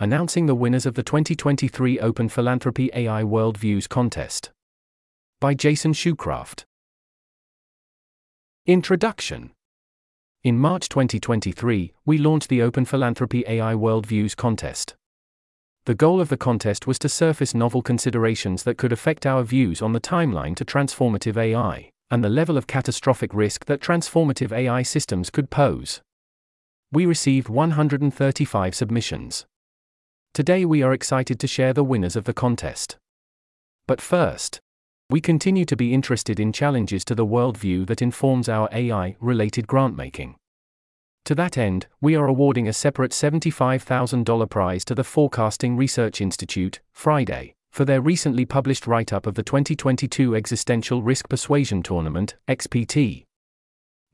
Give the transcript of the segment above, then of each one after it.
announcing the winners of the 2023 Open Philanthropy AI Worldviews Contest. By Jason Schukraft. Introduction In March 2023, we launched the Open Philanthropy AI Worldviews Contest. The goal of the contest was to surface novel considerations that could affect our views on the timeline to transformative AI, and the level of catastrophic risk that transformative AI systems could pose. We received 135 submissions. Today we are excited to share the winners of the contest. But first, we continue to be interested in challenges to the worldview that informs our AI related grantmaking. To that end, we are awarding a separate $75,000 prize to the Forecasting Research Institute, Friday, for their recently published write up of the 2022 Existential Risk Persuasion Tournament, XPT.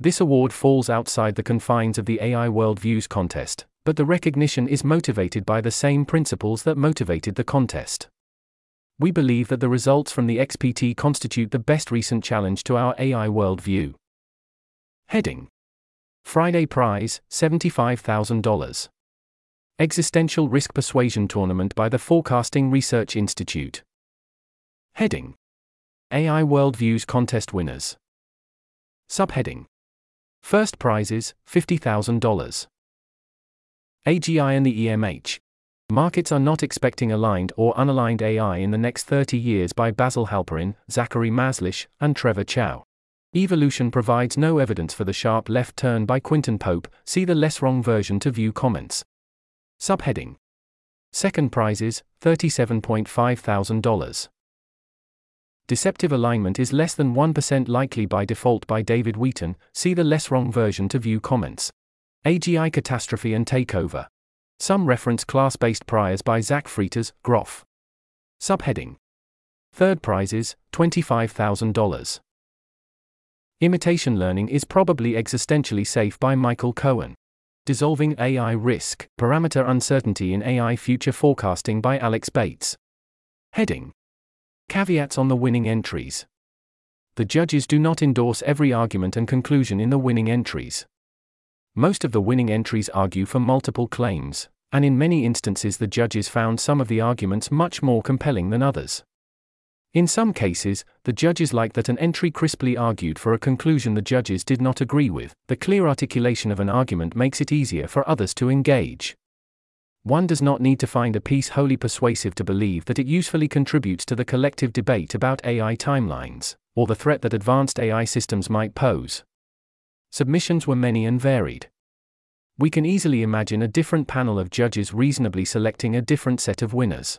This award falls outside the confines of the AI Worldviews contest, but the recognition is motivated by the same principles that motivated the contest. We believe that the results from the XPT constitute the best recent challenge to our AI worldview. Heading Friday Prize, $75,000. Existential Risk Persuasion Tournament by the Forecasting Research Institute. Heading AI Worldviews Contest Winners. Subheading First prizes $50,000. AGI and the EMH. Markets are not expecting aligned or unaligned AI in the next 30 years by Basil Halperin, Zachary Mazlish, and Trevor Chow. Evolution provides no evidence for the sharp left turn by Quintin Pope, see the LessWrong version to view comments. Subheading Second prizes $37.5 thousand. Deceptive alignment is less than 1% likely by default by David Wheaton, see the LessWrong version to view comments. AGI Catastrophe and Takeover. Some reference class based priors by Zach Frieters, Groff. Subheading Third prizes $25,000. Imitation learning is probably existentially safe by Michael Cohen. Dissolving AI Risk, Parameter Uncertainty in AI Future Forecasting by Alex Bates. Heading Caveats on the winning entries. The judges do not endorse every argument and conclusion in the winning entries. Most of the winning entries argue for multiple claims, and in many instances the judges found some of the arguments much more compelling than others. In some cases, the judges liked that an entry crisply argued for a conclusion the judges did not agree with. The clear articulation of an argument makes it easier for others to engage. One does not need to find a piece wholly persuasive to believe that it usefully contributes to the collective debate about AI timelines, or the threat that advanced AI systems might pose. Submissions were many and varied. We can easily imagine a different panel of judges reasonably selecting a different set of winners.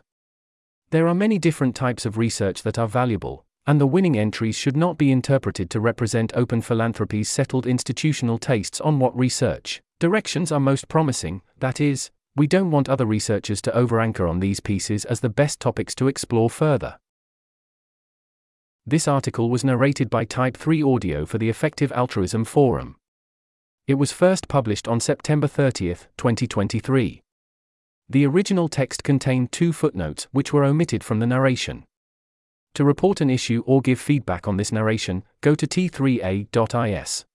There are many different types of research that are valuable, and the winning entries should not be interpreted to represent open philanthropy's settled institutional tastes on what research directions are most promising, that is, we don't want other researchers to overanchor on these pieces as the best topics to explore further. This article was narrated by Type 3 Audio for the Effective Altruism Forum. It was first published on September 30, 2023. The original text contained two footnotes which were omitted from the narration. To report an issue or give feedback on this narration, go to t3a.is.